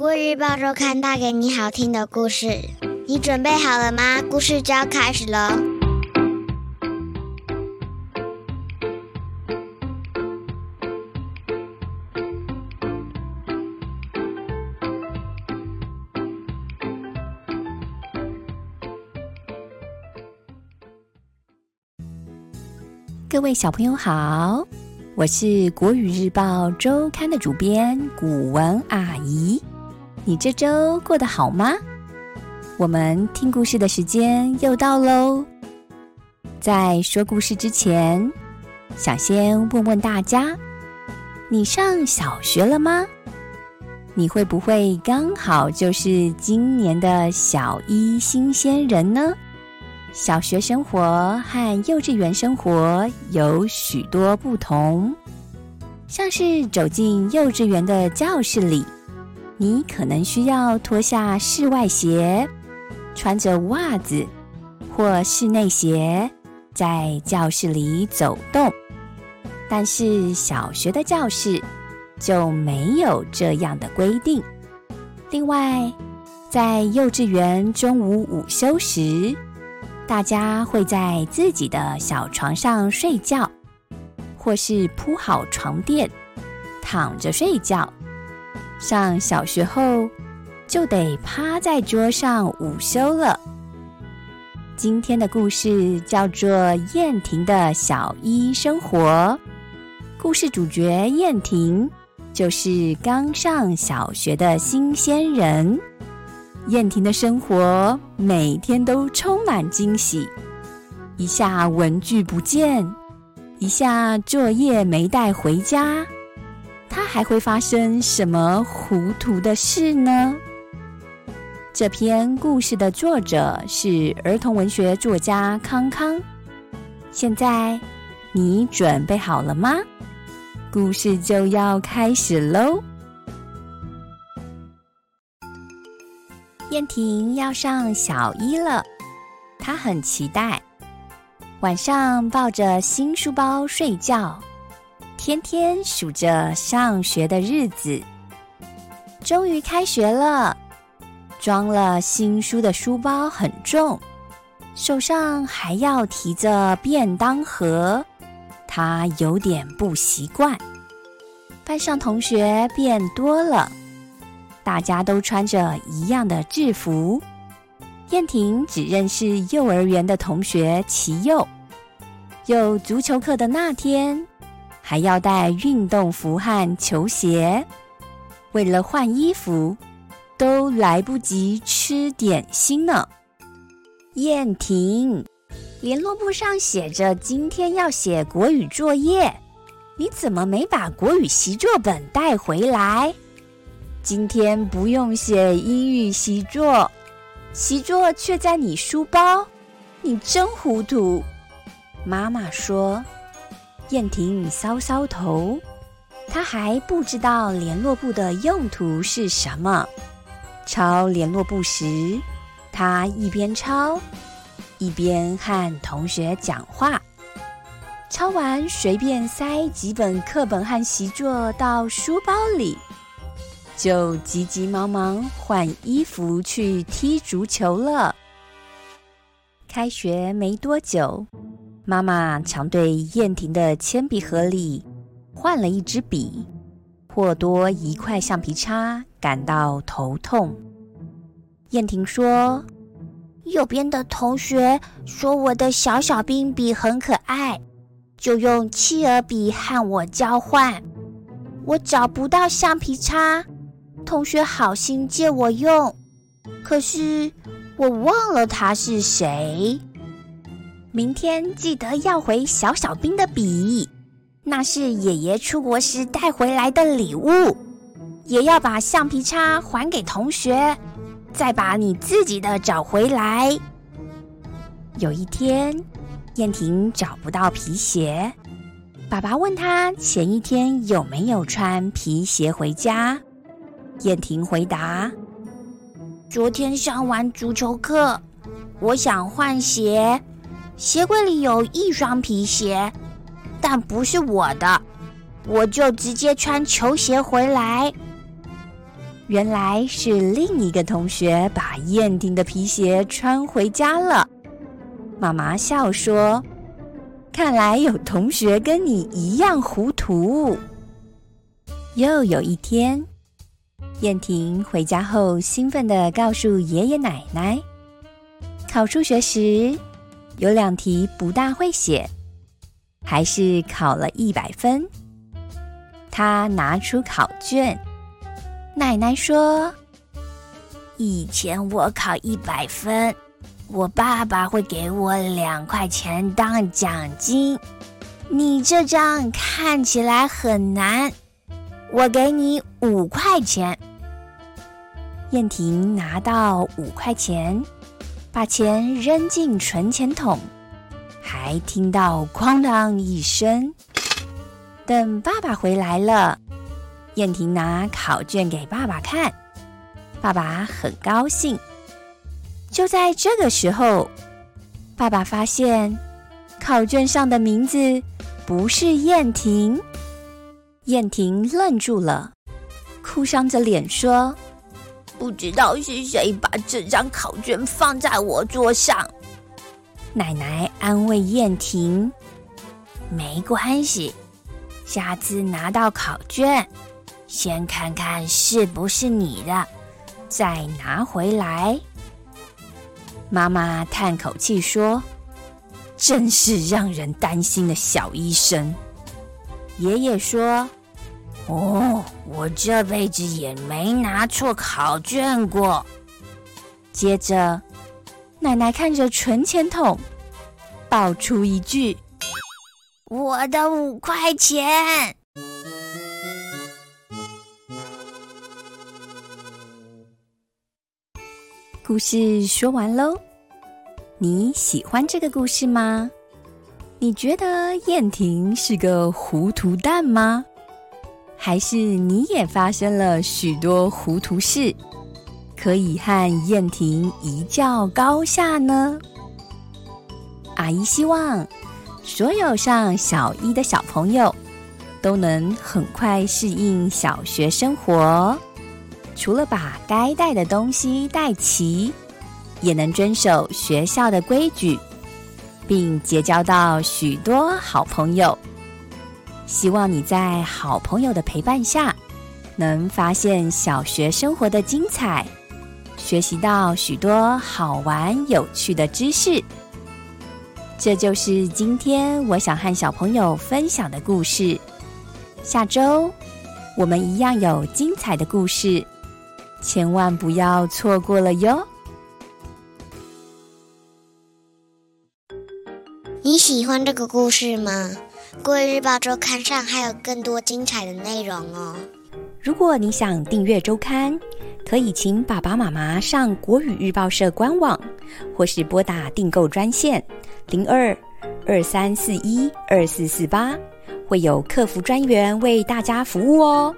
国语日报周刊带给你好听的故事，你准备好了吗？故事就要开始喽！各位小朋友好，我是国语日报周刊的主编古文阿姨。你这周过得好吗？我们听故事的时间又到喽。在说故事之前，想先问问大家：你上小学了吗？你会不会刚好就是今年的小一新鲜人呢？小学生活和幼稚园生活有许多不同，像是走进幼稚园的教室里，你可能需要脱下室外鞋，穿着袜子或室内鞋在教室里走动。但是小学的教室就没有这样的规定。另外，在幼稚园中午午休时，大家会在自己的小床上睡觉，或是铺好床垫躺着睡觉。上小学后就得趴在桌上午休了。今天的故事叫做《燕婷的小一生活》，故事主角燕婷就是刚上小学的新鲜人。燕婷的生活每天都充满惊喜，一下文具不见，一下作业没带回家，它还会发生什么糊涂的事呢？这篇故事的作者是儿童文学作家康康。现在你准备好了吗？故事就要开始喽！燕婷要上小一了，她很期待。晚上抱着新书包睡觉，天天数着上学的日子。终于开学了，装了新书的书包很重，手上还要提着便当盒，他有点不习惯。班上同学变多了。大家都穿着一样的制服，燕婷只认识幼儿园的同学齐佑。有足球课的那天，还要带运动服和球鞋。为了换衣服，都来不及吃点心呢。燕婷，联络簿上写着今天要写国语作业，你怎么没把国语习作本带回来？今天不用写英语习作，习作却在你书包，你真糊涂。妈妈说：“燕婷搔搔头，她还不知道联络簿的用途是什么。抄联络簿时，她一边抄，一边和同学讲话。抄完，随便塞几本课本和习作到书包里。”就急急忙忙换衣服去踢足球了。开学没多久，妈妈常对燕婷的铅笔盒里换了一支笔，或多一块橡皮擦感到头痛。燕婷说：“右边的同学说我的小小兵笔很可爱，就用企鹅笔和我交换。我找不到橡皮擦。”同学好心借我用，可是我忘了他是谁。明天记得要回小小兵的笔，那是爷爷出国时带回来的礼物。也要把橡皮擦还给同学，再把你自己的找回来。有一天，燕婷找不到皮鞋，爸爸问他前一天有没有穿皮鞋回家。燕婷回答：“昨天上完足球课，我想换鞋，鞋柜里有一双皮鞋，但不是我的，我就直接穿球鞋回来。”原来是另一个同学把燕婷的皮鞋穿回家了。妈妈笑说：“看来有同学跟你一样糊涂。”又有一天，燕婷回家后，兴奋地告诉爷爷奶奶：“考数学时有两题不大会写，还是考了一百分。”他拿出考卷。奶奶说：“以前我考一百分，我爸爸会给我两块钱当奖金。你这张看起来很难，我给你五块钱。”燕婷拿到五块钱，把钱扔进存钱筒，还听到“哐当”一声。等爸爸回来了。燕婷拿考卷给爸爸看，爸爸很高兴。就在这个时候，爸爸发现考卷上的名字不是燕婷。燕婷愣住了，哭丧着脸说：“不知道是谁把这张考卷放在我桌上。”奶奶安慰燕婷：“没关系，下次拿到考卷。”先看看是不是你的，再拿回来。妈妈叹口气说：“真是让人担心的小医生。”爷爷说：“哦，我这辈子也没拿错考卷过。”接着，奶奶看着存钱筒，爆出一句：“我的五块钱。”故事说完喽，你喜欢这个故事吗？你觉得燕婷是个糊涂蛋吗？还是你也发生了许多糊涂事，可以和燕婷一较高下呢？阿姨希望所有上小一的小朋友都能很快适应小学生活。除了把该带的东西带齐，也能遵守学校的规矩，并结交到许多好朋友。希望你在好朋友的陪伴下，能发现小学生活的精彩，学习到许多好玩有趣的知识。这就是今天我想和小朋友分享的故事。下周我们一样有精彩的故事。千万不要错过了哟！你喜欢这个故事吗？《国语日报周刊》上还有更多精彩的内容哦。如果你想订阅周刊，可以请爸爸妈妈上国语日报社官网，或是拨打订购专线零二二三四一二四四八，会有客服专员为大家服务哦。